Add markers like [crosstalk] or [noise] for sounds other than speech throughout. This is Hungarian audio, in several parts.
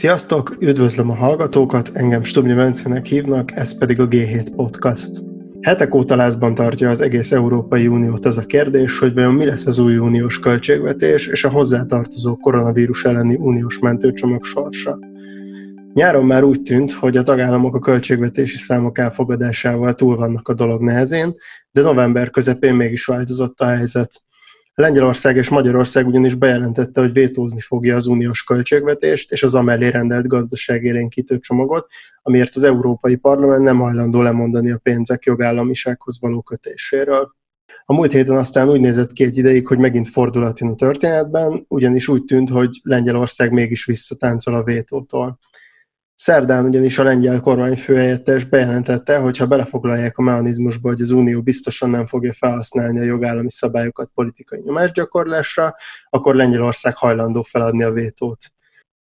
Sziasztok, üdvözlöm a hallgatókat, engem Stubnyi Vencének hívnak, ez pedig a G7 Podcast. Hetek óta lázban tartja az egész Európai Uniót az a kérdés, hogy vajon mi lesz az új uniós költségvetés és a hozzátartozó koronavírus elleni uniós mentőcsomag sorsa. Nyáron már úgy tűnt, hogy a tagállamok a költségvetési számok elfogadásával túl vannak a dolog nehezén, de november közepén mégis változott a helyzet. Lengyelország és Magyarország ugyanis bejelentette, hogy vétózni fogja az uniós költségvetést és az amellé rendelt gazdaságélénkítő csomagot, amiért az Európai Parlament nem hajlandó lemondani a pénzek jogállamisághoz való kötéséről. A múlt héten aztán úgy nézett ki egy ideig, hogy megint fordulat jön a történetben, ugyanis úgy tűnt, hogy Lengyelország mégis visszatáncol a vétótól. Szerdán ugyanis a lengyel kormányfőhelyettes bejelentette, hogy ha belefoglalják a mechanizmusba, hogy az Unió biztosan nem fogja felhasználni a jogállami szabályokat politikai nyomásgyakorlásra, akkor Lengyelország hajlandó feladni a vétót.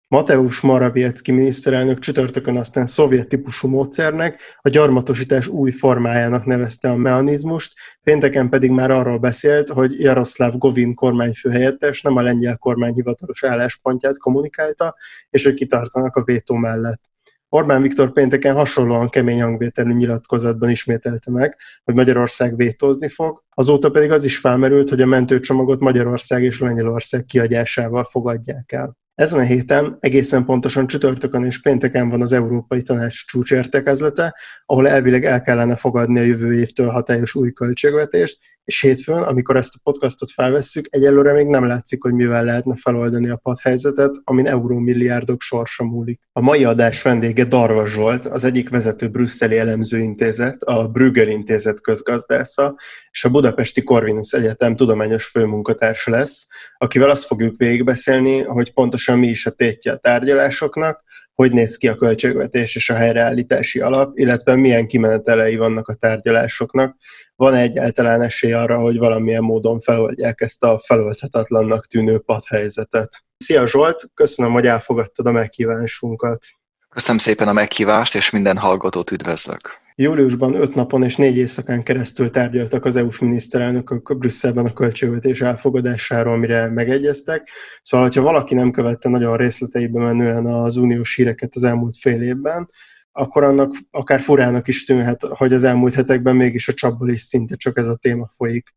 Mateusz Morawiecki miniszterelnök csütörtökön aztán szovjet típusú módszernek, a gyarmatosítás új formájának nevezte a mechanizmust, pénteken pedig már arról beszélt, hogy Jaroszláv Govin kormányfőhelyettes nem a lengyel kormány hivatalos álláspontját kommunikálta, és hogy kitartanak a vétó mellett. Orbán Viktor pénteken hasonlóan kemény hangvételű nyilatkozatban ismételte meg, hogy Magyarország vétózni fog, azóta pedig az is felmerült, hogy a mentőcsomagot Magyarország és Lengyelország kiadásával fogadják el. Ezen a héten egészen pontosan csütörtökön és pénteken van az Európai Tanács csúcsértekezlete, ahol elvileg el kellene fogadni a jövő évtől hatályos új költségvetést, és hétfőn, amikor ezt a podcastot felvesszük, egyelőre még nem látszik, hogy mivel lehetne feloldani a padhelyzetet, amin eurómilliárdok sorsa múlik. A mai adás vendége Darva Zsolt, az egyik vezető brüsszeli elemzőintézet, a Brügger Intézet közgazdásza, és a Budapesti Corvinus Egyetem tudományos főmunkatársa lesz, akivel azt fogjuk végigbeszélni, hogy pontosan mi is a tétje a tárgyalásoknak, hogy néz ki a költségvetés és a helyreállítási alap, illetve milyen kimenetelei vannak a tárgyalásoknak. Van egyáltalán esély arra, hogy valamilyen módon feloldják ezt a feloldhatatlannak tűnő padhelyzetet. Szia Zsolt, köszönöm, hogy elfogadtad a meghívásunkat. Köszönöm szépen a meghívást, és minden hallgatót üdvözlök. Júliusban öt napon és négy éjszakán keresztül tárgyaltak az EU-s miniszterelnökök Brüsszelben a költségvetés elfogadásáról, amire megegyeztek. Szóval, ha valaki nem követte nagyon részleteiben menően az uniós híreket az elmúlt fél évben, akkor annak akár furának is tűnhet, hogy az elmúlt hetekben mégis a csapból is szinte csak ez a téma folyik.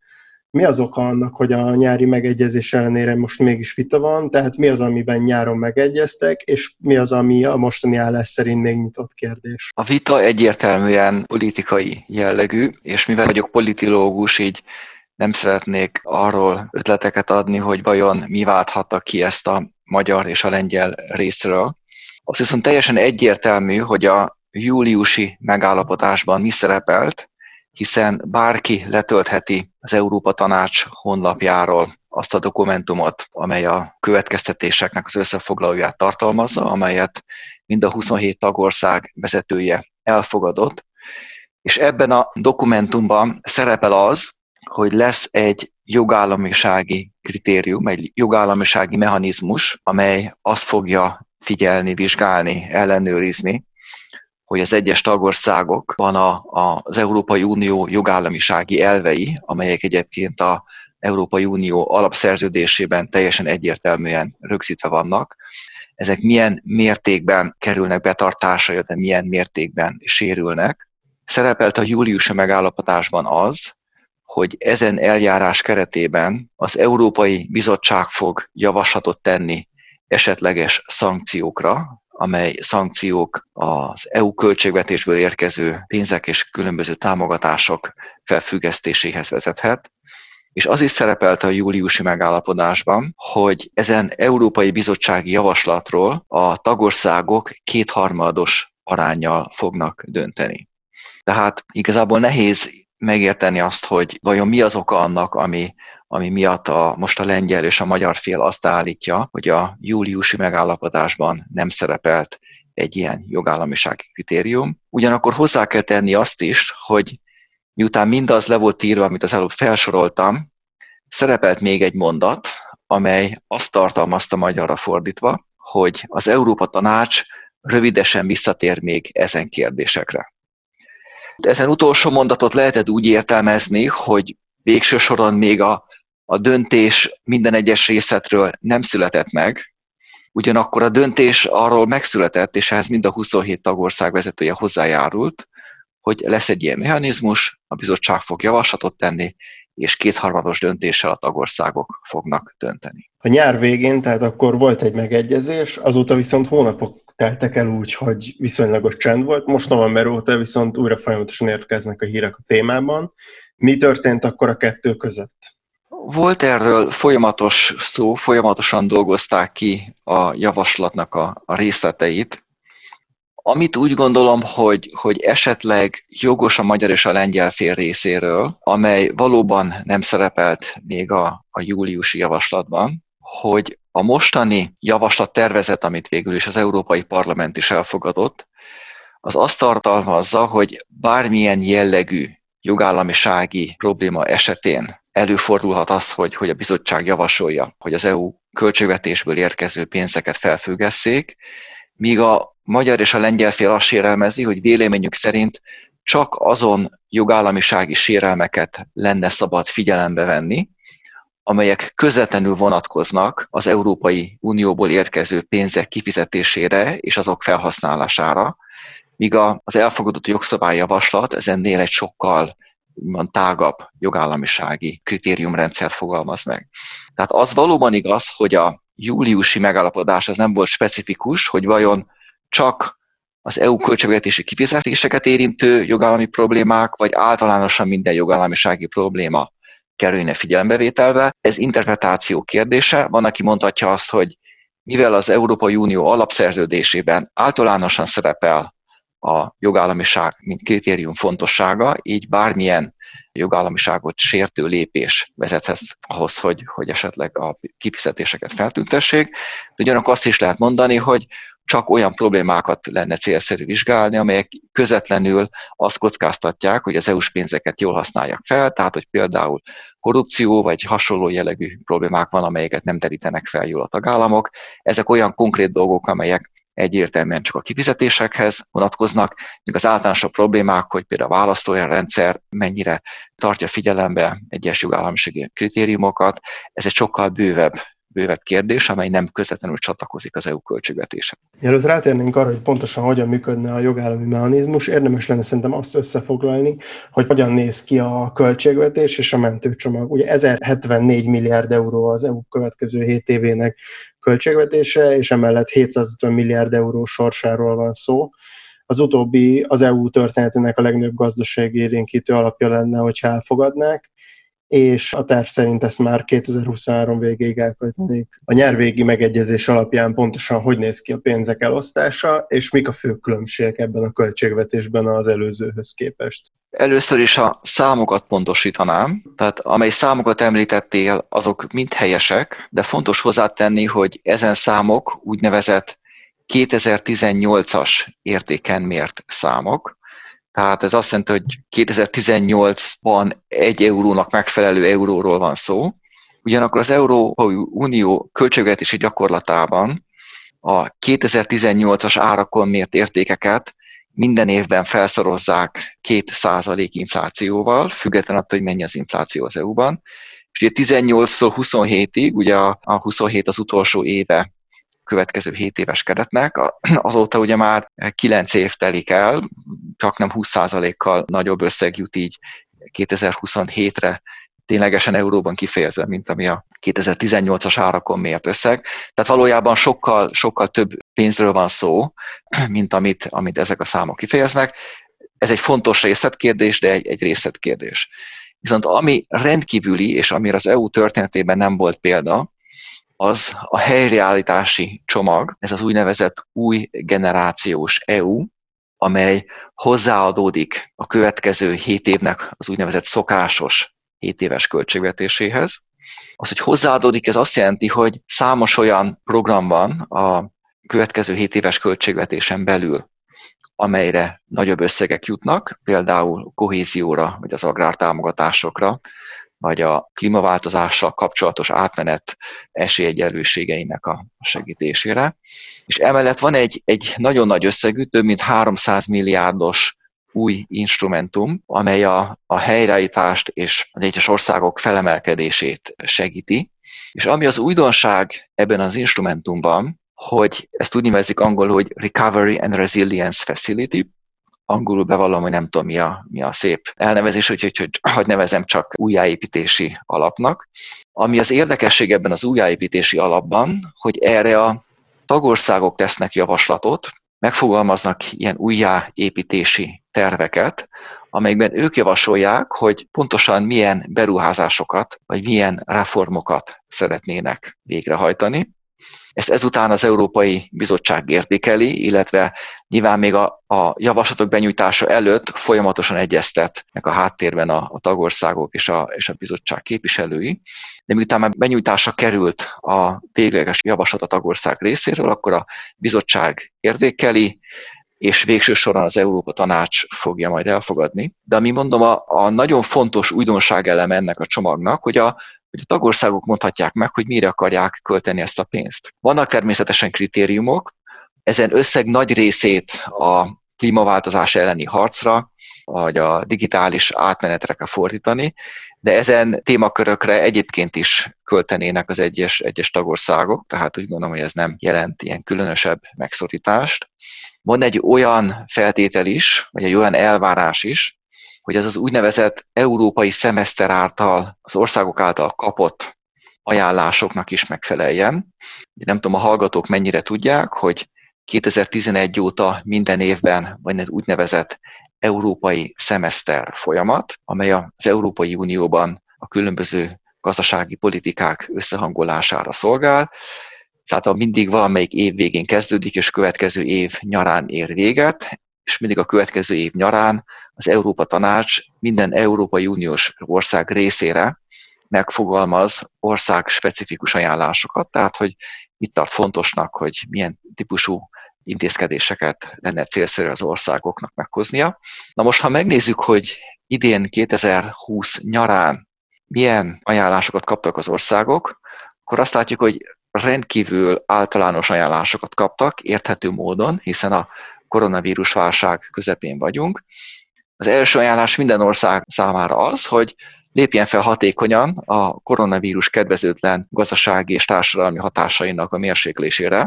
Mi az oka annak, hogy a nyári megegyezés ellenére most mégis vita van, tehát mi az, amiben nyáron megegyeztek, és mi az, ami a mostani állás szerint még nyitott kérdés? A vita egyértelműen politikai jellegű, és mivel vagyok politológus, így nem szeretnék arról ötleteket adni, hogy vajon mi válthatta ki ezt a magyar és a lengyel részről. Azt viszont teljesen egyértelmű, hogy a júliusi megállapodásban mi szerepelt, hiszen bárki letöltheti az Európa Tanács honlapjáról azt a dokumentumot, amely a következtetéseknek az összefoglalóját tartalmazza, amelyet mind a 27 tagország vezetője elfogadott, és ebben a dokumentumban szerepel az, hogy lesz egy jogállamisági kritérium, egy jogállamisági mechanizmus, amely azt fogja figyelni, vizsgálni, ellenőrizni, hogy az egyes tagországokban a, a, az Európai Unió jogállamisági elvei, amelyek egyébként a Európai Unió alapszerződésében teljesen egyértelműen rögzítve vannak, ezek milyen mértékben kerülnek betartásra, illetve milyen mértékben sérülnek. Szerepelt a júliusi megállapodásban az, hogy ezen eljárás keretében az Európai Bizottság fog javaslatot tenni esetleges szankciókra, amely szankciók az EU költségvetésből érkező pénzek és különböző támogatások felfüggesztéséhez vezethet. És az is szerepelt a júliusi megállapodásban, hogy ezen Európai Bizottsági Javaslatról a tagországok kétharmados arányjal fognak dönteni. Tehát igazából nehéz megérteni azt, hogy vajon mi az oka annak, ami ami miatt a, most a lengyel és a magyar fél azt állítja, hogy a júliusi megállapodásban nem szerepelt egy ilyen jogállamisági kritérium. Ugyanakkor hozzá kell tenni azt is, hogy miután mindaz le volt írva, amit az előbb felsoroltam, szerepelt még egy mondat, amely azt tartalmazta magyarra fordítva, hogy az Európa Tanács rövidesen visszatér még ezen kérdésekre. Ezen utolsó mondatot lehetett úgy értelmezni, hogy végső soron még a a döntés minden egyes részletről nem született meg, Ugyanakkor a döntés arról megszületett, és ehhez mind a 27 tagország vezetője hozzájárult, hogy lesz egy ilyen mechanizmus, a bizottság fog javaslatot tenni, és kétharmados döntéssel a tagországok fognak dönteni. A nyár végén, tehát akkor volt egy megegyezés, azóta viszont hónapok teltek el úgy, hogy viszonylagos csend volt. Most november óta viszont újra folyamatosan érkeznek a hírek a témában. Mi történt akkor a kettő között? Volt erről folyamatos szó, folyamatosan dolgozták ki a javaslatnak a, a részleteit. Amit úgy gondolom, hogy, hogy esetleg jogos a magyar és a lengyel fél részéről, amely valóban nem szerepelt még a, a júliusi javaslatban, hogy a mostani javaslat tervezet, amit végül is az Európai Parlament is elfogadott, az azt tartalmazza, hogy bármilyen jellegű jogállamisági probléma esetén előfordulhat az, hogy, hogy a bizottság javasolja, hogy az EU költségvetésből érkező pénzeket felfüggesszék, míg a magyar és a lengyel fél azt sérelmezi, hogy véleményük szerint csak azon jogállamisági sérelmeket lenne szabad figyelembe venni, amelyek közvetlenül vonatkoznak az Európai Unióból érkező pénzek kifizetésére és azok felhasználására, míg az elfogadott jogszabályjavaslat ezennél egy sokkal úgymond tágabb jogállamisági kritériumrendszer fogalmaz meg. Tehát az valóban igaz, hogy a júliusi megállapodás az nem volt specifikus, hogy vajon csak az EU költségvetési kifizetéseket érintő jogállami problémák, vagy általánosan minden jogállamisági probléma kerülne figyelembevételve. Ez interpretáció kérdése. Van, aki mondhatja azt, hogy mivel az Európai Unió alapszerződésében általánosan szerepel a jogállamiság, mint kritérium fontossága, így bármilyen jogállamiságot sértő lépés vezethet ahhoz, hogy, hogy esetleg a kifizetéseket feltüntessék. De ugyanakkor azt is lehet mondani, hogy csak olyan problémákat lenne célszerű vizsgálni, amelyek közvetlenül azt kockáztatják, hogy az EU-s pénzeket jól használják fel, tehát hogy például korrupció vagy hasonló jellegű problémák van, amelyeket nem terítenek fel jól a tagállamok. Ezek olyan konkrét dolgok, amelyek egyértelműen csak a kifizetésekhez vonatkoznak, míg az általánosabb problémák, hogy például a választórendszer mennyire tartja figyelembe egyes jogállamisági kritériumokat, ez egy sokkal bővebb bővebb kérdés, amely nem közvetlenül csatlakozik az EU költségvetése. Mielőtt rátérnénk arra, hogy pontosan hogyan működne a jogállami mechanizmus, érdemes lenne szerintem azt összefoglalni, hogy hogyan néz ki a költségvetés és a mentőcsomag. Ugye 1074 milliárd euró az EU következő 7 évének költségvetése, és emellett 750 milliárd euró sorsáról van szó. Az utóbbi az EU történetének a legnagyobb gazdasági érénkítő alapja lenne, hogyha elfogadnák és a terv szerint ezt már 2023 végéig elköltenék. A nyárvégi megegyezés alapján pontosan hogy néz ki a pénzek elosztása, és mik a fő különbségek ebben a költségvetésben az előzőhöz képest? Először is a számokat pontosítanám, tehát amely számokat említettél, azok mind helyesek, de fontos hozzátenni, hogy ezen számok úgynevezett 2018-as értéken mért számok, tehát ez azt jelenti, hogy 2018-ban egy eurónak megfelelő euróról van szó. Ugyanakkor az Európai Unió költségvetési gyakorlatában a 2018-as árakon mért értékeket minden évben felszorozzák 2% inflációval, függetlenül attól, hogy mennyi az infláció az EU-ban. És ugye 18-tól 27-ig, ugye a 27 az utolsó éve következő 7 éves keretnek. Azóta ugye már 9 év telik el, csak nem 20%-kal nagyobb összeg jut így 2027-re ténylegesen euróban kifejezve, mint ami a 2018-as árakon mért összeg. Tehát valójában sokkal, sokkal több pénzről van szó, mint amit, amit ezek a számok kifejeznek. Ez egy fontos részletkérdés, de egy, egy részletkérdés. Viszont ami rendkívüli, és amire az EU történetében nem volt példa, az a helyreállítási csomag, ez az úgynevezett új generációs EU, amely hozzáadódik a következő 7 évnek az úgynevezett szokásos 7 éves költségvetéséhez. Az, hogy hozzáadódik, ez azt jelenti, hogy számos olyan program van a következő 7 éves költségvetésen belül, amelyre nagyobb összegek jutnak, például kohézióra vagy az agrártámogatásokra, vagy a klímaváltozással kapcsolatos átmenet esélyegyenlőségeinek a segítésére. És emellett van egy, egy nagyon nagy összegű, több mint 300 milliárdos új instrumentum, amely a, a helyreállítást és az egyes országok felemelkedését segíti. És ami az újdonság ebben az instrumentumban, hogy ezt úgy nevezik angolul, hogy Recovery and Resilience Facility, angolul bevallom, hogy nem tudom mi a, mi a szép elnevezés, úgyhogy hogy, hogy nevezem csak újjáépítési alapnak. Ami az érdekesség ebben az újjáépítési alapban, hogy erre a tagországok tesznek javaslatot, megfogalmaznak ilyen újjáépítési terveket, amelyekben ők javasolják, hogy pontosan milyen beruházásokat, vagy milyen reformokat szeretnének végrehajtani. Ezt ezután az Európai Bizottság értékeli, illetve nyilván még a, a javaslatok benyújtása előtt folyamatosan egyeztetnek a háttérben a, a tagországok és a, és a bizottság képviselői. De miután már benyújtása került a végleges javaslat a tagország részéről, akkor a bizottság értékeli, és végső soron az Európa Tanács fogja majd elfogadni. De ami mondom, a, a nagyon fontos újdonság elem ennek a csomagnak, hogy a, hogy a tagországok mondhatják meg, hogy mire akarják költeni ezt a pénzt. Vannak természetesen kritériumok, ezen összeg nagy részét a klímaváltozás elleni harcra, vagy a digitális átmenetre kell fordítani, de ezen témakörökre egyébként is költenének az egyes, egyes tagországok, tehát úgy gondolom, hogy ez nem jelent ilyen különösebb megszorítást. Van egy olyan feltétel is, vagy egy olyan elvárás is, hogy ez az úgynevezett európai szemeszter által, az országok által kapott ajánlásoknak is megfeleljen. Nem tudom, a hallgatók mennyire tudják, hogy 2011 óta minden évben van egy úgynevezett európai szemeszter folyamat, amely az Európai Unióban a különböző gazdasági politikák összehangolására szolgál. Tehát mindig valamelyik év végén kezdődik, és következő év nyarán ér véget, és mindig a következő év nyarán az Európa Tanács minden Európai Uniós ország részére megfogalmaz ország specifikus ajánlásokat, tehát hogy mit tart fontosnak, hogy milyen típusú intézkedéseket lenne célszerű az országoknak meghoznia. Na most, ha megnézzük, hogy idén 2020 nyarán milyen ajánlásokat kaptak az országok, akkor azt látjuk, hogy rendkívül általános ajánlásokat kaptak, érthető módon, hiszen a koronavírus válság közepén vagyunk. Az első ajánlás minden ország számára az, hogy lépjen fel hatékonyan a koronavírus kedvezőtlen gazdasági és társadalmi hatásainak a mérséklésére.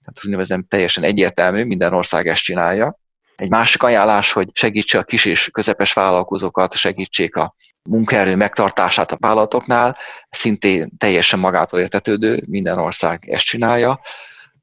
Tehát úgynevezem teljesen egyértelmű, minden ország ezt csinálja. Egy másik ajánlás, hogy segítse a kis és közepes vállalkozókat, segítsék a munkaerő megtartását a vállalatoknál, szintén teljesen magától értetődő, minden ország ezt csinálja.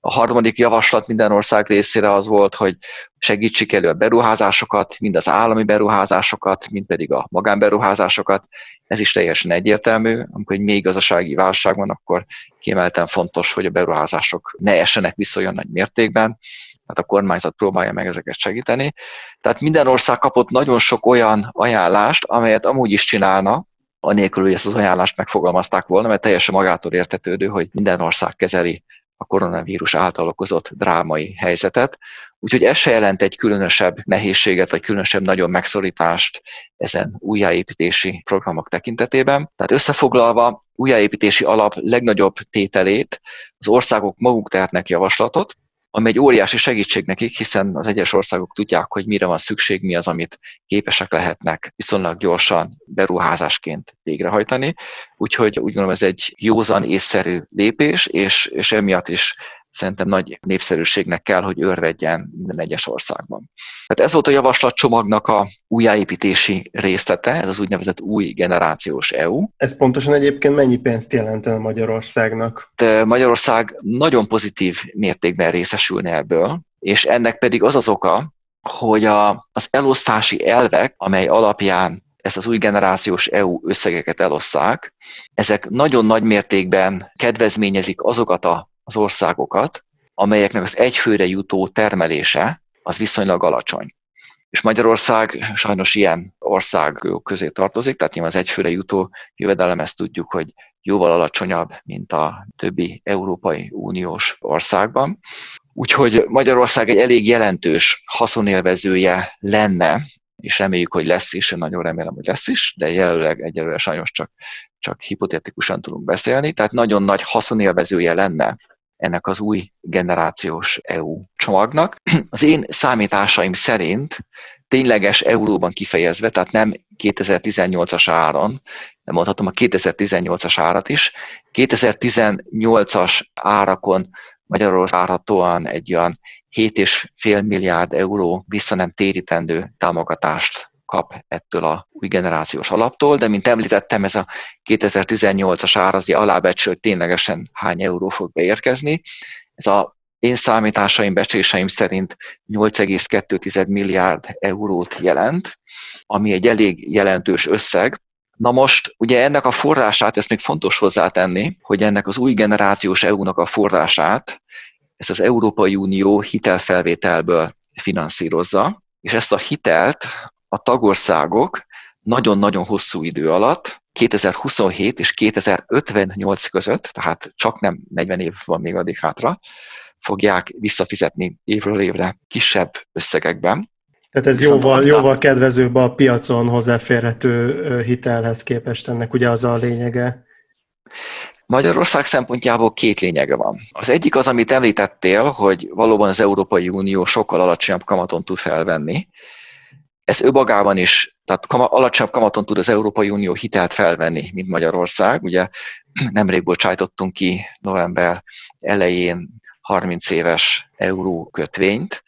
A harmadik javaslat minden ország részére az volt, hogy segítsük elő a beruházásokat, mind az állami beruházásokat, mind pedig a magánberuházásokat. Ez is teljesen egyértelmű, amikor egy még gazdasági válság van, akkor kiemelten fontos, hogy a beruházások ne essenek vissza olyan nagy mértékben, tehát a kormányzat próbálja meg ezeket segíteni. Tehát minden ország kapott nagyon sok olyan ajánlást, amelyet amúgy is csinálna, anélkül, hogy ezt az ajánlást megfogalmazták volna, mert teljesen magától értetődő, hogy minden ország kezeli a koronavírus által okozott drámai helyzetet. Úgyhogy ez se jelent egy különösebb nehézséget, vagy különösebb nagyon megszorítást ezen újjáépítési programok tekintetében. Tehát összefoglalva, újjáépítési alap legnagyobb tételét az országok maguk tehetnek javaslatot, ami egy óriási segítség nekik, hiszen az egyes országok tudják, hogy mire van szükség, mi az, amit képesek lehetnek viszonylag gyorsan beruházásként végrehajtani. Úgyhogy úgy gondolom ez egy józan észszerű lépés, és, és emiatt is szerintem nagy népszerűségnek kell, hogy örvedjen minden egyes országban. Tehát ez volt a javaslatcsomagnak a újjáépítési részlete, ez az úgynevezett új generációs EU. Ez pontosan egyébként mennyi pénzt jelentene Magyarországnak? De Magyarország nagyon pozitív mértékben részesülne ebből, és ennek pedig az az oka, hogy a, az elosztási elvek, amely alapján ezt az új generációs EU összegeket elosszák, ezek nagyon nagy mértékben kedvezményezik azokat a az országokat, amelyeknek az egyfőre jutó termelése az viszonylag alacsony. És Magyarország sajnos ilyen ország közé tartozik, tehát nyilván az egyfőre jutó jövedelem, ezt tudjuk, hogy jóval alacsonyabb, mint a többi Európai Uniós országban. Úgyhogy Magyarország egy elég jelentős haszonélvezője lenne, és reméljük, hogy lesz is, én nagyon remélem, hogy lesz is, de jelenleg egyelőre sajnos csak, csak hipotetikusan tudunk beszélni, tehát nagyon nagy haszonélvezője lenne ennek az új generációs EU csomagnak. [clears throat] Az én számításaim szerint tényleges euróban kifejezve, tehát nem 2018-as áron, de mondhatom a 2018-as árat is, 2018-as árakon Magyarország várhatóan egy olyan 7,5 milliárd euró vissza nem térítendő támogatást kap ettől a új generációs alaptól, de mint említettem, ez a 2018-as árazi alábecsült ténylegesen hány euró fog beérkezni. Ez a én számításaim, becsléseim szerint 8,2 milliárd eurót jelent, ami egy elég jelentős összeg. Na most ugye ennek a forrását, ezt még fontos hozzátenni, hogy ennek az új generációs EU-nak a forrását, ezt az Európai Unió hitelfelvételből finanszírozza, és ezt a hitelt a tagországok nagyon-nagyon hosszú idő alatt, 2027 és 2058 között, tehát csak nem 40 év van még addig hátra, fogják visszafizetni évről évre kisebb összegekben. Tehát ez jóval, jóval kedvezőbb a piacon hozzáférhető hitelhez képest ennek ugye az a lényege. Magyarország szempontjából két lényege van. Az egyik az, amit említettél, hogy valóban az Európai Unió sokkal alacsonyabb kamaton tud felvenni. Ez önmagában is, tehát kama, alacsonyabb kamaton tud az Európai Unió hitelt felvenni, mint Magyarország. Ugye [clears throat] nemrég bocsájtottunk ki november elején 30 éves euró kötvényt,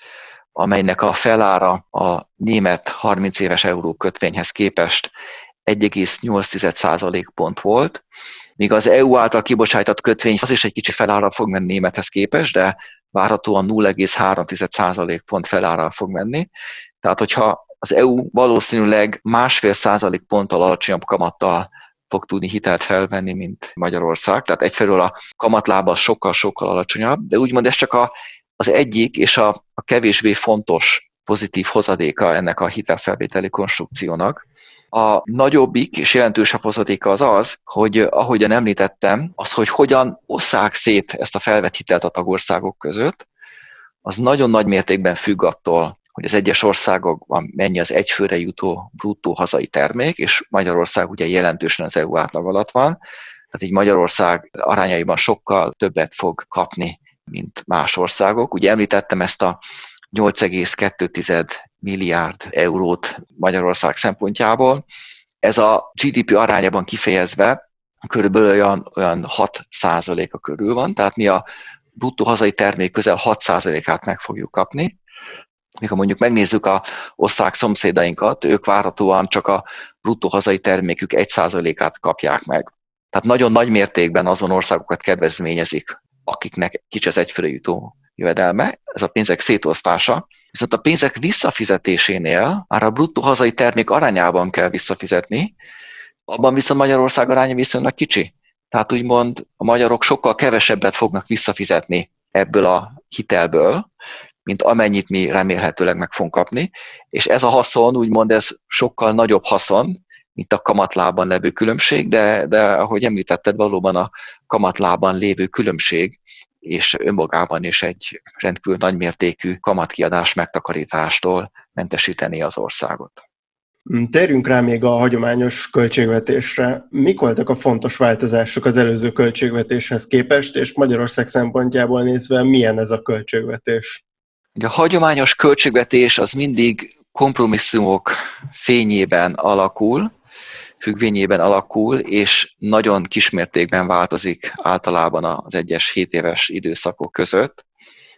amelynek a felára a német 30 éves euró kötvényhez képest 1,8% pont volt, míg az EU által kibocsájtott kötvény az is egy kicsi felára fog menni némethez képest, de várhatóan 0,3% pont felára fog menni. Tehát, hogyha az EU valószínűleg másfél százalék ponttal alacsonyabb kamattal fog tudni hitelt felvenni, mint Magyarország. Tehát egyfelől a kamatlába sokkal-sokkal alacsonyabb, de úgymond ez csak a, az egyik és a, a kevésbé fontos pozitív hozadéka ennek a hitelfelvételi konstrukciónak. A nagyobbik és jelentősebb hozadéka az az, hogy ahogyan említettem, az, hogy hogyan osszák szét ezt a felvett hitelt a tagországok között, az nagyon nagy mértékben függ attól, hogy az egyes országokban mennyi az egyfőre jutó bruttó hazai termék, és Magyarország ugye jelentősen az EU átlag alatt van, tehát így Magyarország arányaiban sokkal többet fog kapni, mint más országok. Ugye említettem ezt a 8,2 milliárd eurót Magyarország szempontjából. Ez a GDP arányában kifejezve körülbelül olyan, olyan 6 a körül van, tehát mi a bruttó hazai termék közel 6 át meg fogjuk kapni, ha mondjuk megnézzük a osztrák szomszédainkat, ők várhatóan csak a bruttó hazai termékük 1%-át kapják meg. Tehát nagyon nagy mértékben azon országokat kedvezményezik, akiknek kicsi az egyfőre jutó jövedelme, ez a pénzek szétosztása, viszont a pénzek visszafizetésénél már a bruttó hazai termék arányában kell visszafizetni, abban viszont Magyarország aránya viszonylag kicsi. Tehát úgymond a magyarok sokkal kevesebbet fognak visszafizetni ebből a hitelből, mint amennyit mi remélhetőleg meg fogunk kapni, és ez a haszon, úgymond ez sokkal nagyobb haszon, mint a kamatlában levő különbség, de, de ahogy említetted, valóban a kamatlában lévő különbség és önmagában is egy rendkívül nagymértékű kamatkiadás megtakarítástól mentesíteni az országot. Térjünk rá még a hagyományos költségvetésre. Mik voltak a fontos változások az előző költségvetéshez képest, és Magyarország szempontjából nézve milyen ez a költségvetés? A hagyományos költségvetés az mindig kompromisszumok fényében alakul, függvényében alakul, és nagyon kismértékben változik általában az egyes 7 éves időszakok között.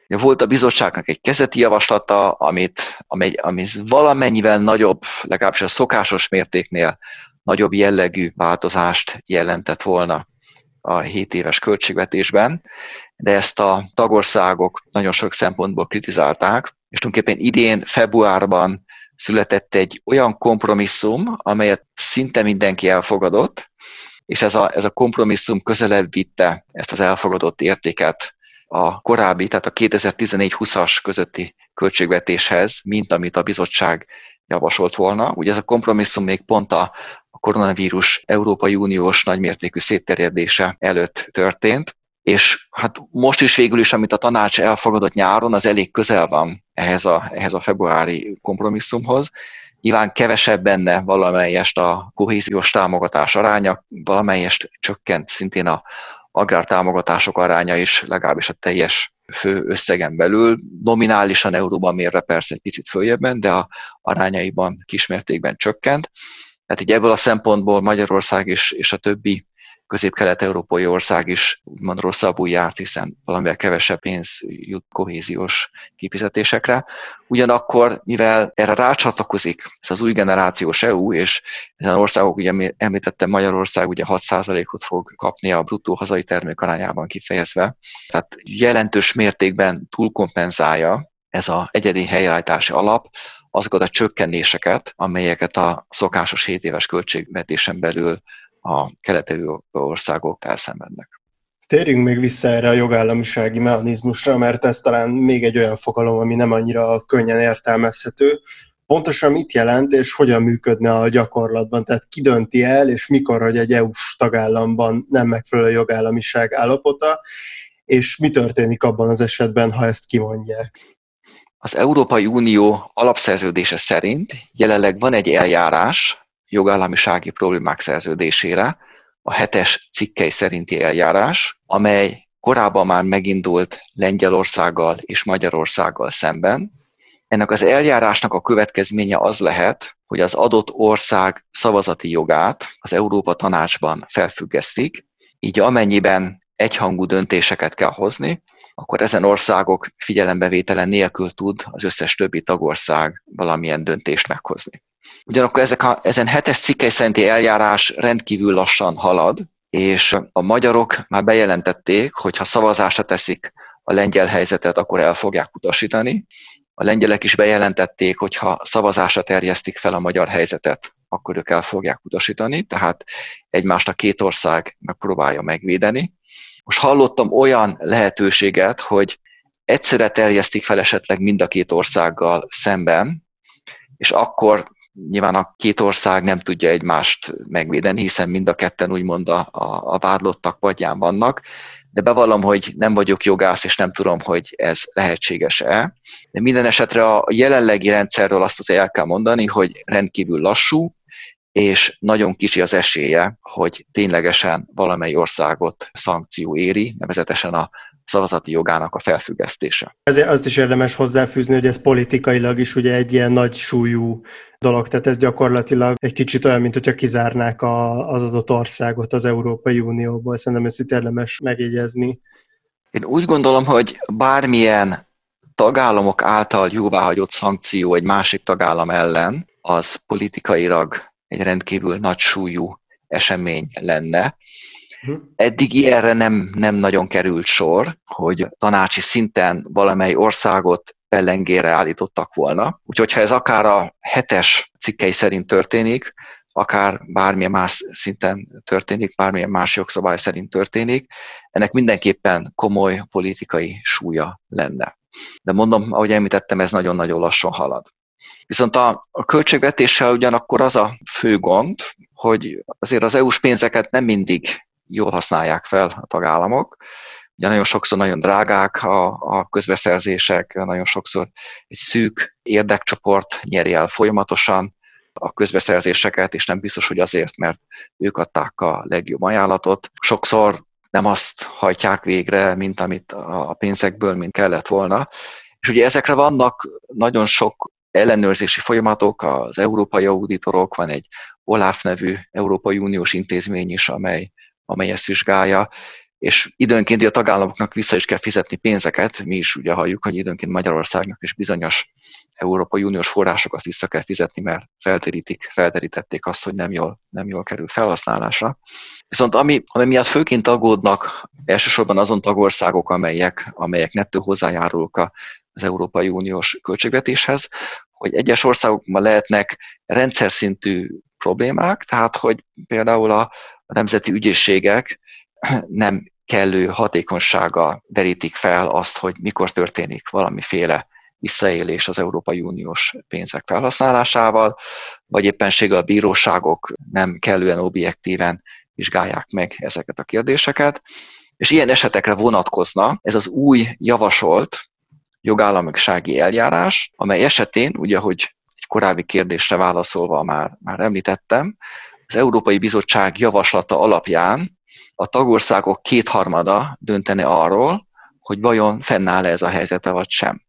Volt a bizottságnak egy kezeti javaslata, amit, ami, ami valamennyivel nagyobb, legalábbis a szokásos mértéknél nagyobb jellegű változást jelentett volna a 7 éves költségvetésben, de ezt a tagországok nagyon sok szempontból kritizálták, és tulajdonképpen idén februárban született egy olyan kompromisszum, amelyet szinte mindenki elfogadott, és ez a, ez a kompromisszum közelebb vitte ezt az elfogadott értéket a korábbi, tehát a 2014-20-as közötti költségvetéshez, mint amit a bizottság javasolt volna. Ugye ez a kompromisszum még pont a, koronavírus Európai Uniós nagymértékű szétterjedése előtt történt, és hát most is végül is, amit a tanács elfogadott nyáron, az elég közel van ehhez a, ehhez a februári kompromisszumhoz. Nyilván kevesebb benne valamelyest a kohéziós támogatás aránya, valamelyest csökkent szintén a agrártámogatások aránya is, legalábbis a teljes fő összegen belül, nominálisan euróban mérve persze egy picit följebben, de a arányaiban kismértékben csökkent. Tehát így ebből a szempontból Magyarország és, és a többi közép-kelet-európai ország is úgymond rosszabbul járt, hiszen valamivel kevesebb pénz jut kohéziós kifizetésekre. Ugyanakkor, mivel erre rácsatlakozik ez az új generációs EU, és ezen országok, ugye említettem Magyarország, ugye 6%-ot fog kapni a bruttó hazai termék arányában kifejezve, tehát jelentős mértékben túlkompenzálja ez az egyedi helyreállítási alap azokat a csökkenéseket, amelyeket a szokásos 7 éves költségvetésen belül a kelet országok elszenvednek. Térjünk még vissza erre a jogállamisági mechanizmusra, mert ez talán még egy olyan fogalom, ami nem annyira könnyen értelmezhető. Pontosan mit jelent, és hogyan működne a gyakorlatban? Tehát ki dönti el, és mikor, hogy egy EU-s tagállamban nem megfelelő jogállamiság állapota, és mi történik abban az esetben, ha ezt kimondják? Az Európai Unió alapszerződése szerint jelenleg van egy eljárás, jogállamisági problémák szerződésére, a hetes cikkei szerinti eljárás, amely korábban már megindult Lengyelországgal és Magyarországgal szemben. Ennek az eljárásnak a következménye az lehet, hogy az adott ország szavazati jogát az Európa Tanácsban felfüggesztik, így amennyiben egyhangú döntéseket kell hozni, akkor ezen országok figyelembevétele nélkül tud az összes többi tagország valamilyen döntést meghozni. Ugyanakkor ezek a, ezen hetes cikkely szerinti eljárás rendkívül lassan halad, és a magyarok már bejelentették, hogy ha szavazásra teszik a lengyel helyzetet, akkor el fogják utasítani. A lengyelek is bejelentették, hogy ha szavazásra terjesztik fel a magyar helyzetet, akkor ők el fogják utasítani, tehát egymást a két ország megpróbálja megvédeni. Most hallottam olyan lehetőséget, hogy egyszerre terjesztik fel esetleg mind a két országgal szemben, és akkor Nyilván a két ország nem tudja egymást megvédeni, hiszen mind a ketten úgymond a, a, a vádlottak padján vannak, de bevallom, hogy nem vagyok jogász, és nem tudom, hogy ez lehetséges-e. De minden esetre a jelenlegi rendszerről azt azért el kell mondani, hogy rendkívül lassú, és nagyon kicsi az esélye, hogy ténylegesen valamely országot szankció éri, nevezetesen a szavazati jogának a felfüggesztése. Ezért azt is érdemes hozzáfűzni, hogy ez politikailag is ugye egy ilyen nagy súlyú dolog, tehát ez gyakorlatilag egy kicsit olyan, mint hogyha kizárnák a, az adott országot az Európai Unióból. Szerintem ezt itt érdemes megjegyezni. Én úgy gondolom, hogy bármilyen tagállamok által jóváhagyott szankció egy másik tagállam ellen, az politikailag egy rendkívül nagy súlyú esemény lenne, Hm. Eddig ilyenre nem, nem nagyon került sor, hogy tanácsi szinten valamely országot pellengére állítottak volna. Úgyhogy ha ez akár a hetes cikkei szerint történik, akár bármilyen más szinten történik, bármilyen más jogszabály szerint történik, ennek mindenképpen komoly politikai súlya lenne. De mondom, ahogy említettem, ez nagyon-nagyon lassan halad. Viszont a, a költségvetéssel ugyanakkor az a fő gond, hogy azért az EU-s pénzeket nem mindig jól használják fel a tagállamok. Ugye nagyon sokszor nagyon drágák a, a közbeszerzések, nagyon sokszor egy szűk érdekcsoport nyeri el folyamatosan a közbeszerzéseket, és nem biztos, hogy azért, mert ők adták a legjobb ajánlatot. Sokszor nem azt hajtják végre, mint amit a pénzekből, mint kellett volna. És ugye ezekre vannak nagyon sok ellenőrzési folyamatok, az európai auditorok, van egy OLAF nevű Európai Uniós intézmény is, amely amely ezt vizsgálja, és időnként a tagállamoknak vissza is kell fizetni pénzeket, mi is ugye halljuk, hogy időnként Magyarországnak is bizonyos Európai Uniós forrásokat vissza kell fizetni, mert felterítik, felterítették azt, hogy nem jól, nem jól kerül felhasználásra. Viszont ami, ami miatt főként aggódnak elsősorban azon tagországok, amelyek, amelyek nettó hozzájárulnak az Európai Uniós költségvetéshez, hogy egyes országokban lehetnek rendszer szintű problémák, tehát hogy például a, nemzeti ügyészségek nem kellő hatékonysága derítik fel azt, hogy mikor történik valamiféle visszaélés az Európai Uniós pénzek felhasználásával, vagy éppenséggel a bíróságok nem kellően objektíven vizsgálják meg ezeket a kérdéseket. És ilyen esetekre vonatkozna ez az új javasolt jogállamisági eljárás, amely esetén, ugye, hogy egy korábbi kérdésre válaszolva már, már említettem, az Európai Bizottság javaslata alapján a tagországok kétharmada döntene arról, hogy vajon fennáll ez a helyzete vagy sem.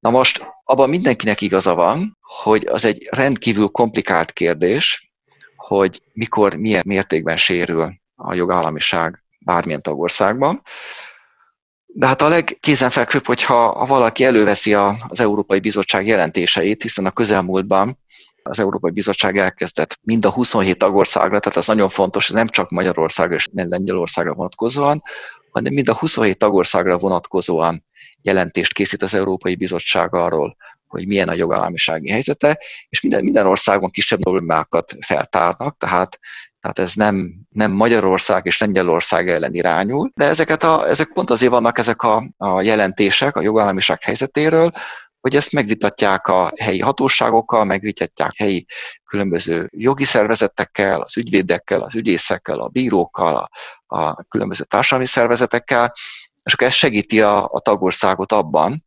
Na most abban mindenkinek igaza van, hogy az egy rendkívül komplikált kérdés, hogy mikor, milyen mértékben sérül a jogállamiság bármilyen tagországban. De hát a legkézenfekvőbb, hogyha ha valaki előveszi a, az Európai Bizottság jelentéseit, hiszen a közelmúltban az Európai Bizottság elkezdett mind a 27 tagországra, tehát ez nagyon fontos, nem csak Magyarországra és Lengyelországra vonatkozóan, hanem mind a 27 tagországra vonatkozóan jelentést készít az Európai Bizottság arról, hogy milyen a jogállamisági helyzete, és minden, minden országon kisebb problémákat feltárnak, tehát tehát ez nem, nem Magyarország és Lengyelország ellen irányul, de ezeket a, ezek pont azért vannak ezek a, a jelentések a jogállamiság helyzetéről, hogy ezt megvitatják a helyi hatóságokkal, megvitatják helyi különböző jogi szervezetekkel, az ügyvédekkel, az ügyészekkel, a bírókkal, a, a különböző társadalmi szervezetekkel, és akkor ez segíti a, a tagországot abban,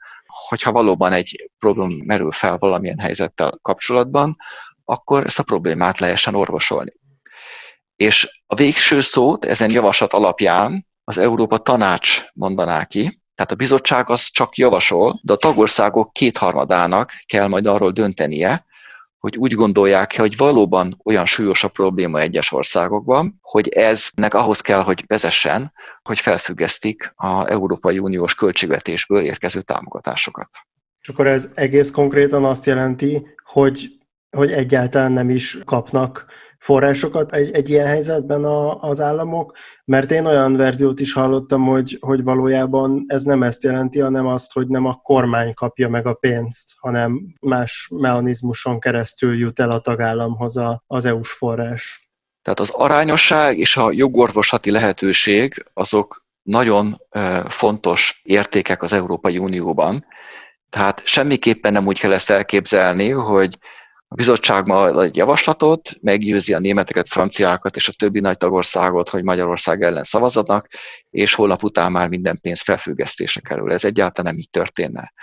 hogyha valóban egy probléma merül fel valamilyen helyzettel kapcsolatban, akkor ezt a problémát lehessen orvosolni. És a végső szót ezen javaslat alapján az Európa Tanács mondaná ki, tehát a bizottság az csak javasol, de a tagországok kétharmadának kell majd arról döntenie, hogy úgy gondolják hogy valóban olyan súlyos a probléma egyes országokban, hogy eznek ahhoz kell, hogy vezessen, hogy felfüggesztik a Európai Uniós költségvetésből érkező támogatásokat. És akkor ez egész konkrétan azt jelenti, hogy, hogy egyáltalán nem is kapnak forrásokat egy, egy ilyen helyzetben a, az államok, mert én olyan verziót is hallottam, hogy, hogy valójában ez nem ezt jelenti, hanem azt, hogy nem a kormány kapja meg a pénzt, hanem más mechanizmuson keresztül jut el a tagállamhoz a, az EU-s forrás. Tehát az arányosság és a jogorvoslati lehetőség azok nagyon fontos értékek az Európai Unióban. Tehát semmiképpen nem úgy kell ezt elképzelni, hogy a bizottság ma egy javaslatot, meggyőzi a németeket, franciákat és a többi nagy tagországot, hogy Magyarország ellen szavazadnak, és holnap után már minden pénz felfüggesztése kerül. Ez egyáltalán nem így történne.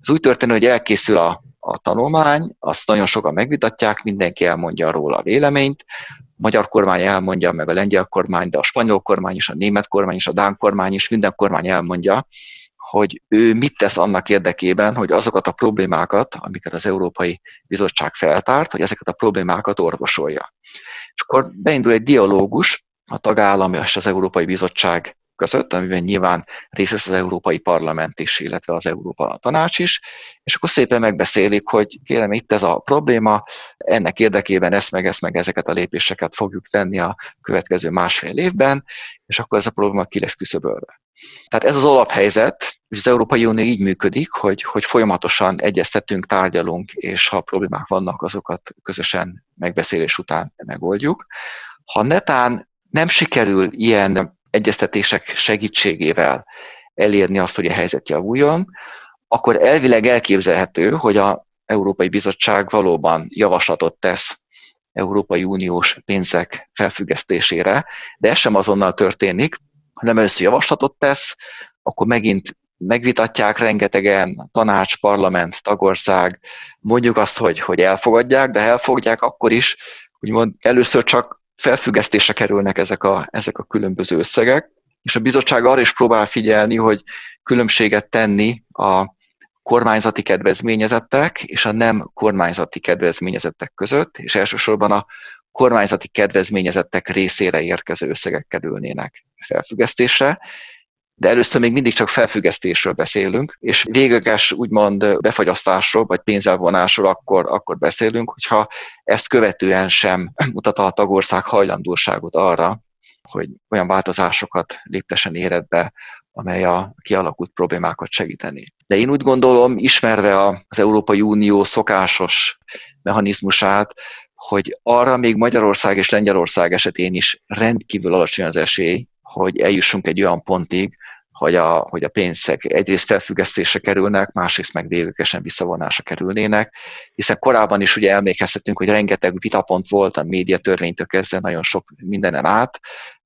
Ez úgy történne, hogy elkészül a, a tanulmány, azt nagyon sokan megvitatják, mindenki elmondja róla a véleményt, a magyar kormány elmondja, meg a lengyel kormány, de a spanyol kormány is, a német kormány is, a dán kormány is, minden kormány elmondja, hogy ő mit tesz annak érdekében, hogy azokat a problémákat, amiket az Európai Bizottság feltárt, hogy ezeket a problémákat orvosolja. És akkor beindul egy dialógus a tagállam és az Európai Bizottság között, amiben nyilván részt vesz az Európai Parlament is, illetve az Európa Tanács is, és akkor szépen megbeszélik, hogy kérem, itt ez a probléma, ennek érdekében ezt meg ezt meg ezeket a lépéseket fogjuk tenni a következő másfél évben, és akkor ez a probléma ki lesz küszöbölve. Tehát ez az alaphelyzet, és az Európai Unió így működik, hogy, hogy folyamatosan egyeztetünk, tárgyalunk, és ha problémák vannak, azokat közösen megbeszélés után megoldjuk. Ha netán nem sikerül ilyen egyeztetések segítségével elérni azt, hogy a helyzet javuljon, akkor elvileg elképzelhető, hogy a Európai Bizottság valóban javaslatot tesz Európai Uniós pénzek felfüggesztésére, de ez sem azonnal történik, hanem először javaslatot tesz, akkor megint megvitatják rengetegen, tanács, parlament, tagország, mondjuk azt, hogy, hogy elfogadják, de elfogadják akkor is, úgymond először csak felfüggesztésre kerülnek ezek a, ezek a különböző összegek, és a bizottság arra is próbál figyelni, hogy különbséget tenni a kormányzati kedvezményezettek és a nem kormányzati kedvezményezettek között, és elsősorban a kormányzati kedvezményezettek részére érkező összegek kerülnének felfüggesztésre, de először még mindig csak felfüggesztésről beszélünk, és végleges úgymond befagyasztásról vagy pénzelvonásról akkor, akkor beszélünk, hogyha ezt követően sem mutat a tagország hajlandóságot arra, hogy olyan változásokat léptesen életbe, amely a kialakult problémákat segíteni. De én úgy gondolom, ismerve az Európai Unió szokásos mechanizmusát, hogy arra még Magyarország és Lengyelország esetén is rendkívül alacsony az esély, hogy eljussunk egy olyan pontig, hogy a, hogy a pénzek egyrészt felfüggesztésre kerülnek, másrészt meg véglegesen visszavonásra kerülnének, hiszen korábban is ugye emlékeztetünk, hogy rengeteg vitapont volt a médiatörvénytől kezdve nagyon sok mindenen át,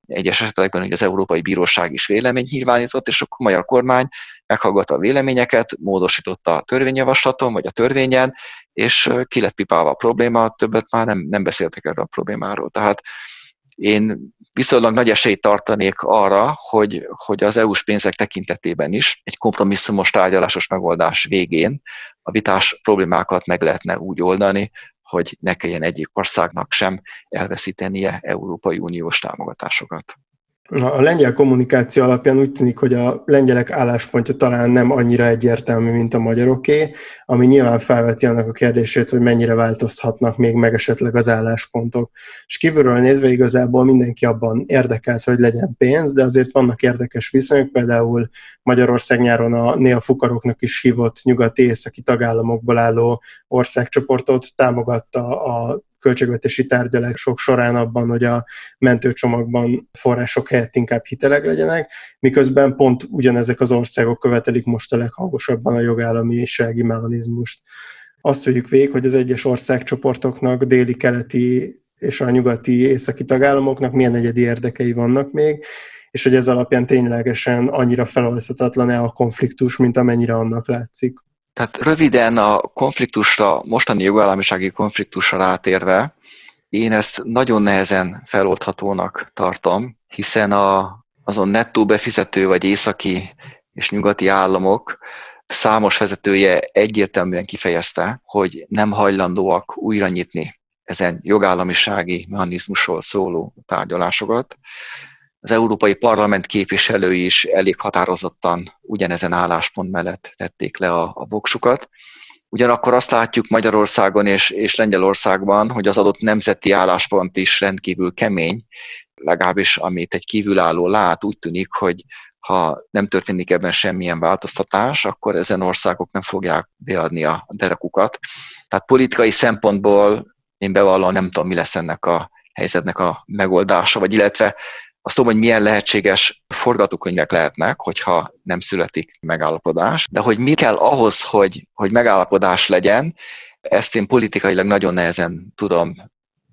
egyes esetekben hogy az Európai Bíróság is véleményt nyilvánított, és akkor a magyar kormány meghallgatta a véleményeket, módosította a törvényjavaslaton, vagy a törvényen, és ki lett pipálva a probléma, többet már nem, nem beszéltek erről a problémáról. Tehát én viszonylag nagy esélyt tartanék arra, hogy, hogy az EU-s pénzek tekintetében is egy kompromisszumos tárgyalásos megoldás végén a vitás problémákat meg lehetne úgy oldani, hogy ne kelljen egyik országnak sem elveszítenie Európai Uniós támogatásokat. A lengyel kommunikáció alapján úgy tűnik, hogy a lengyelek álláspontja talán nem annyira egyértelmű, mint a magyaroké, ami nyilván felveti annak a kérdését, hogy mennyire változhatnak még meg esetleg az álláspontok. És kívülről nézve igazából mindenki abban érdekelt, hogy legyen pénz, de azért vannak érdekes viszonyok, például Magyarország nyáron a neofukaroknak is hívott nyugati északi tagállamokból álló országcsoportot támogatta a költségvetési tárgyalások során abban, hogy a mentőcsomagban források helyett inkább hitelek legyenek, miközben pont ugyanezek az országok követelik most a leghangosabban a jogállamisági mechanizmust. Azt vegyük végig, hogy az egyes országcsoportoknak déli, keleti és a nyugati északi tagállamoknak milyen egyedi érdekei vannak még, és hogy ez alapján ténylegesen annyira feloldhatatlan-e a konfliktus, mint amennyire annak látszik. Tehát röviden a konfliktusra, mostani jogállamisági konfliktusra rátérve, én ezt nagyon nehezen feloldhatónak tartom, hiszen a, azon nettó befizető vagy északi és nyugati államok számos vezetője egyértelműen kifejezte, hogy nem hajlandóak újra nyitni ezen jogállamisági mechanizmusról szóló tárgyalásokat az Európai Parlament képviselői is elég határozottan ugyanezen álláspont mellett tették le a, a voksukat. Ugyanakkor azt látjuk Magyarországon és, és Lengyelországban, hogy az adott nemzeti álláspont is rendkívül kemény, legalábbis amit egy kívülálló lát, úgy tűnik, hogy ha nem történik ebben semmilyen változtatás, akkor ezen országok nem fogják beadni a derekukat. Tehát politikai szempontból én bevallom, nem tudom, mi lesz ennek a helyzetnek a megoldása, vagy illetve azt tudom, hogy milyen lehetséges forgatókönyvek lehetnek, hogyha nem születik megállapodás, de hogy mi kell ahhoz, hogy, hogy megállapodás legyen, ezt én politikailag nagyon nehezen tudom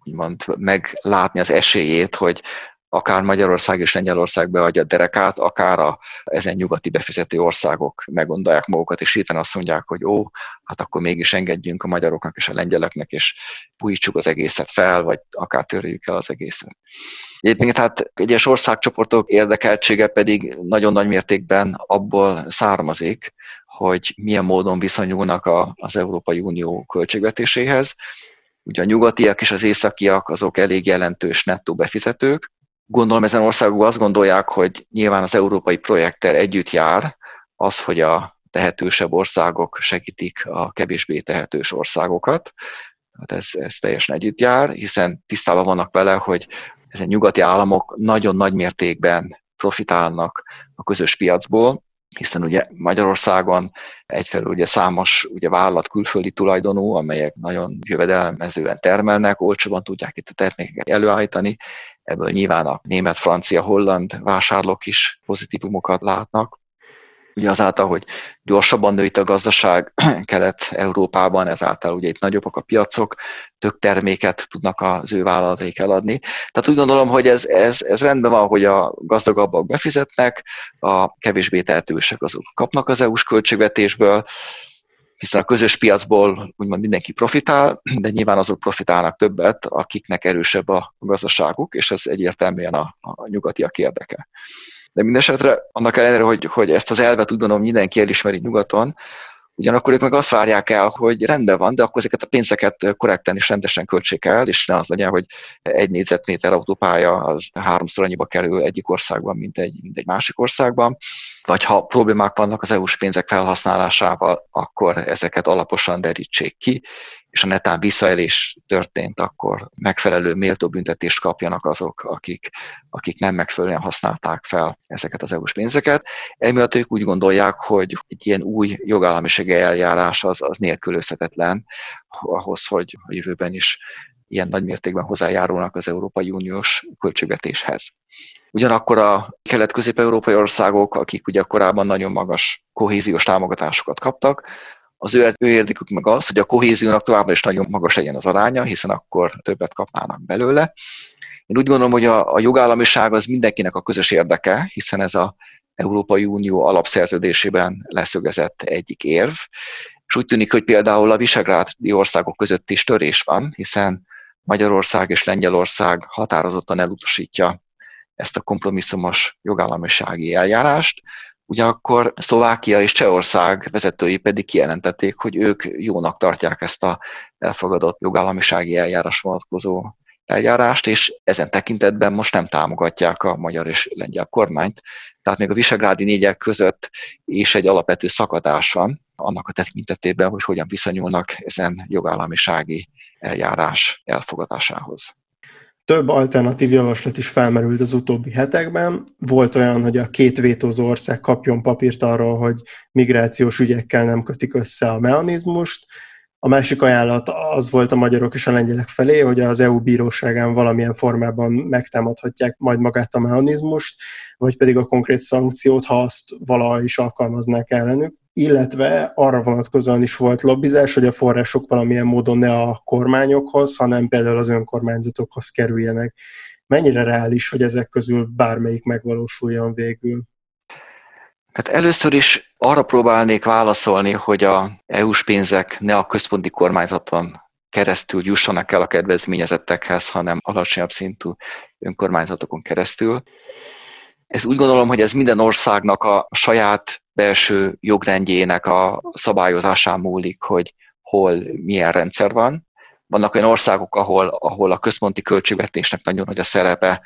úgymond meglátni az esélyét, hogy akár Magyarország és Lengyelország beadja a derekát, akár a ezen nyugati befizető országok meggondolják magukat, és hirtelen azt mondják, hogy ó, hát akkor mégis engedjünk a magyaroknak és a lengyeleknek, és újítsuk az egészet fel, vagy akár törjük el az egészet. Egyébként hát egyes országcsoportok érdekeltsége pedig nagyon nagy mértékben abból származik, hogy milyen módon viszonyulnak a, az Európai Unió költségvetéséhez. Ugye a nyugatiak és az északiak azok elég jelentős nettó befizetők. Gondolom ezen országok azt gondolják, hogy nyilván az európai projekttel együtt jár az, hogy a tehetősebb országok segítik a kevésbé tehetős országokat. Hát ez, ez teljesen együtt jár, hiszen tisztában vannak vele, hogy ezen nyugati államok nagyon nagy mértékben profitálnak a közös piacból, hiszen ugye Magyarországon egyfelől ugye számos ugye vállalat külföldi tulajdonú, amelyek nagyon jövedelmezően termelnek, olcsóban tudják itt a termékeket előállítani, ebből nyilván a német, francia, holland vásárlók is pozitívumokat látnak, ugye azáltal, hogy gyorsabban nőtt a gazdaság [clears throat] Kelet-Európában, ezáltal ugye itt nagyobbak a piacok, több terméket tudnak az ő vállalataik eladni. Tehát úgy gondolom, hogy ez, ez, ez rendben van, hogy a gazdagabbak befizetnek, a kevésbé tehetősek azok kapnak az EU-s költségvetésből, hiszen a közös piacból úgymond mindenki profitál, de nyilván azok profitálnak többet, akiknek erősebb a gazdaságuk, és ez egyértelműen a, a nyugatiak érdeke. De mindesetre annak ellenére, hogy, hogy ezt az elvet gondolom mindenki elismeri nyugaton, Ugyanakkor ők meg azt várják el, hogy rendben van, de akkor ezeket a pénzeket korrekten és rendesen költsék el, és ne az legyen, hogy egy négyzetméter autópálya az háromszor annyiba kerül egyik országban, mint egy, mint egy másik országban. Vagy ha problémák vannak az EU-s pénzek felhasználásával, akkor ezeket alaposan derítsék ki, és a netán visszaélés történt, akkor megfelelő méltó büntetést kapjanak azok, akik, akik nem megfelelően használták fel ezeket az EU-s pénzeket. Emiatt ők úgy gondolják, hogy egy ilyen új jogállamisági eljárás az, az nélkülözhetetlen ahhoz, hogy a jövőben is ilyen nagy mértékben hozzájárulnak az Európai Uniós költségvetéshez. Ugyanakkor a kelet-közép-európai országok, akik ugye korábban nagyon magas kohéziós támogatásokat kaptak, az ő, ő érdekük meg az, hogy a kohéziónak továbbra is nagyon magas legyen az aránya, hiszen akkor többet kapnának belőle. Én úgy gondolom, hogy a, a jogállamiság az mindenkinek a közös érdeke, hiszen ez a Európai Unió alapszerződésében leszögezett egyik érv, és úgy tűnik, hogy például a visegrádi országok között is törés van, hiszen Magyarország és Lengyelország határozottan elutasítja ezt a kompromisszumos jogállamisági eljárást, Ugyanakkor Szlovákia és Csehország vezetői pedig kijelentették, hogy ők jónak tartják ezt a elfogadott jogállamisági eljárás vonatkozó eljárást, és ezen tekintetben most nem támogatják a magyar és lengyel kormányt. Tehát még a visegrádi négyek között is egy alapvető szakadás van annak a tekintetében, hogy hogyan viszonyulnak ezen jogállamisági eljárás elfogadásához. Több alternatív javaslat is felmerült az utóbbi hetekben. Volt olyan, hogy a két vétózó ország kapjon papírt arról, hogy migrációs ügyekkel nem kötik össze a mechanizmust. A másik ajánlat az volt a magyarok és a lengyelek felé, hogy az EU bíróságán valamilyen formában megtámadhatják majd magát a mechanizmust, vagy pedig a konkrét szankciót, ha azt valaha is alkalmaznák ellenük illetve arra vonatkozóan is volt lobbizás, hogy a források valamilyen módon ne a kormányokhoz, hanem például az önkormányzatokhoz kerüljenek. Mennyire reális, hogy ezek közül bármelyik megvalósuljon végül? Hát először is arra próbálnék válaszolni, hogy a EU-s pénzek ne a központi kormányzaton keresztül jussanak el a kedvezményezettekhez, hanem alacsonyabb szintű önkormányzatokon keresztül. Ez úgy gondolom, hogy ez minden országnak a saját belső jogrendjének a szabályozásán múlik, hogy hol milyen rendszer van. Vannak olyan országok, ahol, ahol a központi költségvetésnek nagyon nagy a szerepe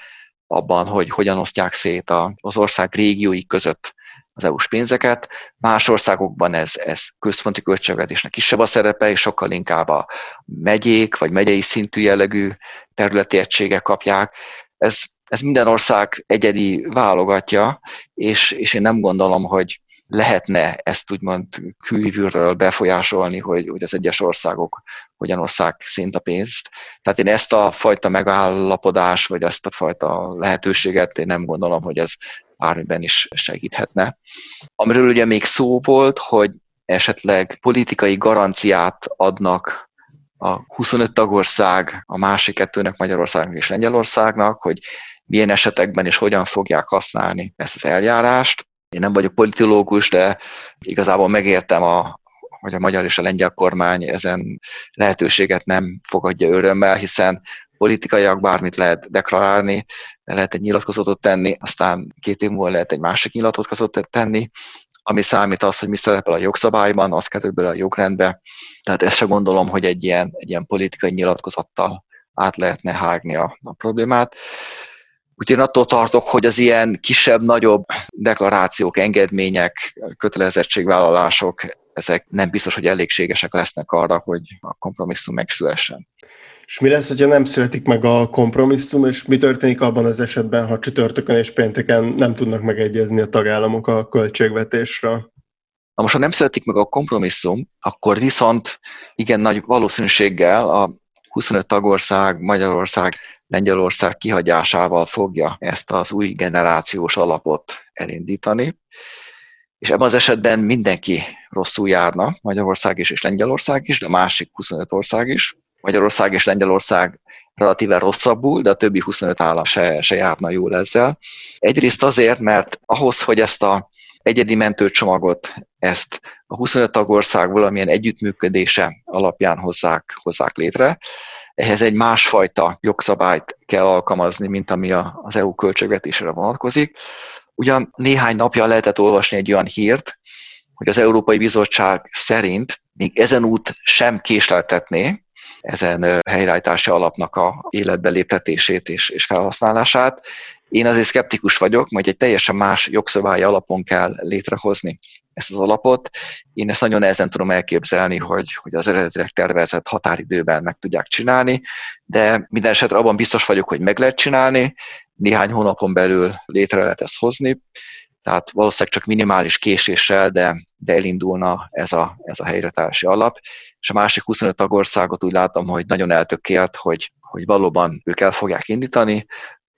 abban, hogy hogyan osztják szét az ország régiói között az EU-s pénzeket. Más országokban ez, ez központi költségvetésnek kisebb a szerepe, és sokkal inkább a megyék vagy megyei szintű jellegű területi egységek kapják. Ez, ez minden ország egyedi válogatja, és, és én nem gondolom, hogy lehetne ezt úgymond külvülről befolyásolni, hogy, hogy az egyes országok hogyan osszák szint a pénzt. Tehát én ezt a fajta megállapodás, vagy ezt a fajta lehetőséget én nem gondolom, hogy ez bármiben is segíthetne. Amiről ugye még szó volt, hogy esetleg politikai garanciát adnak a 25 tagország, a másik kettőnek Magyarországnak és Lengyelországnak, hogy milyen esetekben és hogyan fogják használni ezt az eljárást. Én nem vagyok politológus, de igazából megértem, a, hogy a magyar és a lengyel kormány ezen lehetőséget nem fogadja örömmel, hiszen politikaiak bármit lehet deklarálni, lehet egy nyilatkozatot tenni, aztán két év múlva lehet egy másik nyilatkozatot tenni, ami számít az, hogy mi szerepel a jogszabályban, az kerül bele a jogrendbe. Tehát ezt se gondolom, hogy egy ilyen, egy ilyen politikai nyilatkozattal át lehetne hágni a, a problémát. Úgyhogy én attól tartok, hogy az ilyen kisebb-nagyobb deklarációk, engedmények, kötelezettségvállalások, ezek nem biztos, hogy elégségesek lesznek arra, hogy a kompromisszum megszülessen. És mi lesz, hogyha nem születik meg a kompromisszum, és mi történik abban az esetben, ha csütörtökön és pénteken nem tudnak megegyezni a tagállamok a költségvetésre? Na most, ha nem születik meg a kompromisszum, akkor viszont igen nagy valószínűséggel a 25 tagország, Magyarország Lengyelország kihagyásával fogja ezt az új generációs alapot elindítani, és ebben az esetben mindenki rosszul járna, Magyarország is és Lengyelország is, de a másik 25 ország is. Magyarország és Lengyelország relatíve rosszabbul, de a többi 25 állam se, se járna jól ezzel. Egyrészt azért, mert ahhoz, hogy ezt a egyedi mentőcsomagot, ezt a 25 tagország valamilyen együttműködése alapján hozzák, hozzák létre, ehhez egy másfajta jogszabályt kell alkalmazni, mint ami az EU költségvetésre vonatkozik. Ugyan néhány napja lehetett olvasni egy olyan hírt, hogy az Európai Bizottság szerint még ezen út sem késleltetné ezen helyreállítási alapnak a életbe léptetését és, és felhasználását. Én azért szkeptikus vagyok, hogy egy teljesen más jogszabály alapon kell létrehozni ezt az alapot. Én ezt nagyon nehezen tudom elképzelni, hogy, hogy az eredetileg tervezett határidőben meg tudják csinálni, de minden esetre abban biztos vagyok, hogy meg lehet csinálni, néhány hónapon belül létre lehet ezt hozni, tehát valószínűleg csak minimális késéssel, de, de elindulna ez a, ez a helyretársi alap. És a másik 25 tagországot úgy látom, hogy nagyon eltökélt, hogy, hogy valóban ők el fogják indítani,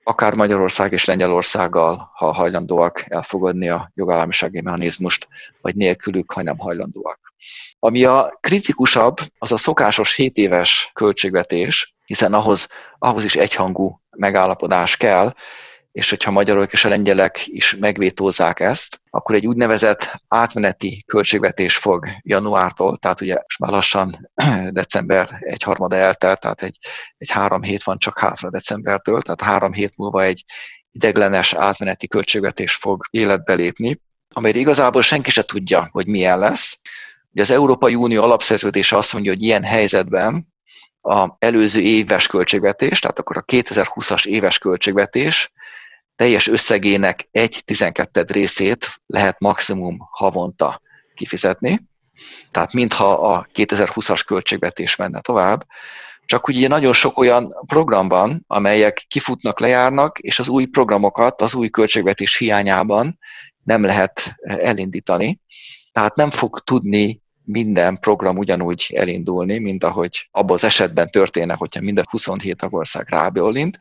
akár Magyarország és Lengyelországgal, ha hajlandóak elfogadni a jogállamisági mechanizmust, vagy nélkülük, ha nem hajlandóak. Ami a kritikusabb, az a szokásos 7 éves költségvetés, hiszen ahhoz, ahhoz is egyhangú megállapodás kell, és hogyha magyarok és a lengyelek is megvétózzák ezt, akkor egy úgynevezett átmeneti költségvetés fog januártól, tehát ugye most már lassan [clears throat] december egy harmada eltelt, tehát egy, egy három hét van csak hátra decembertől, tehát három hét múlva egy ideglenes átmeneti költségvetés fog életbe lépni, amelyre igazából senki se tudja, hogy milyen lesz. Ugye az Európai Unió alapszerződése azt mondja, hogy ilyen helyzetben a előző éves költségvetés, tehát akkor a 2020-as éves költségvetés teljes összegének egy 12 részét lehet maximum havonta kifizetni. Tehát mintha a 2020-as költségvetés menne tovább, csak ugye nagyon sok olyan program van, amelyek kifutnak, lejárnak, és az új programokat az új költségvetés hiányában nem lehet elindítani. Tehát nem fog tudni minden program ugyanúgy elindulni, mint ahogy abban az esetben történne, hogyha minden 27 tagország rábólint.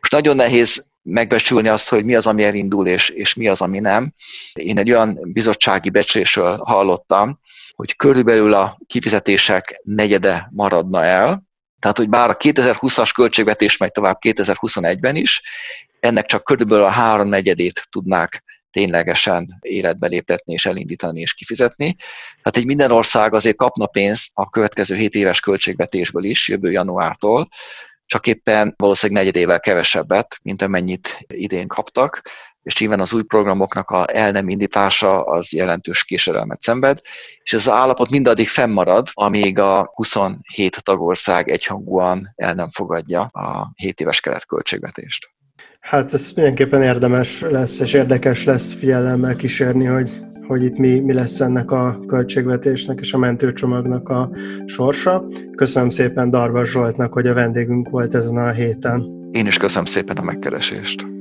Most nagyon nehéz megbecsülni azt, hogy mi az, ami elindul, és, és mi az, ami nem. Én egy olyan bizottsági becslésről hallottam, hogy körülbelül a kifizetések negyede maradna el, tehát, hogy bár a 2020-as költségvetés megy tovább 2021-ben is, ennek csak körülbelül a háromnegyedét tudnák ténylegesen életbe léptetni és elindítani és kifizetni. Hát egy minden ország azért kapna pénzt a következő 7 éves költségvetésből is, jövő januártól, csak éppen valószínűleg negyedével kevesebbet, mint amennyit idén kaptak, és nyilván az új programoknak a el nem indítása az jelentős késedelmet szenved, és ez az állapot mindaddig fennmarad, amíg a 27 tagország egyhangúan el nem fogadja a 7 éves keretköltségvetést. Hát ez mindenképpen érdemes lesz, és érdekes lesz figyelemmel kísérni, hogy, hogy itt mi, mi lesz ennek a költségvetésnek és a mentőcsomagnak a sorsa. Köszönöm szépen Darvas Zsoltnak, hogy a vendégünk volt ezen a héten. Én is köszönöm szépen a megkeresést.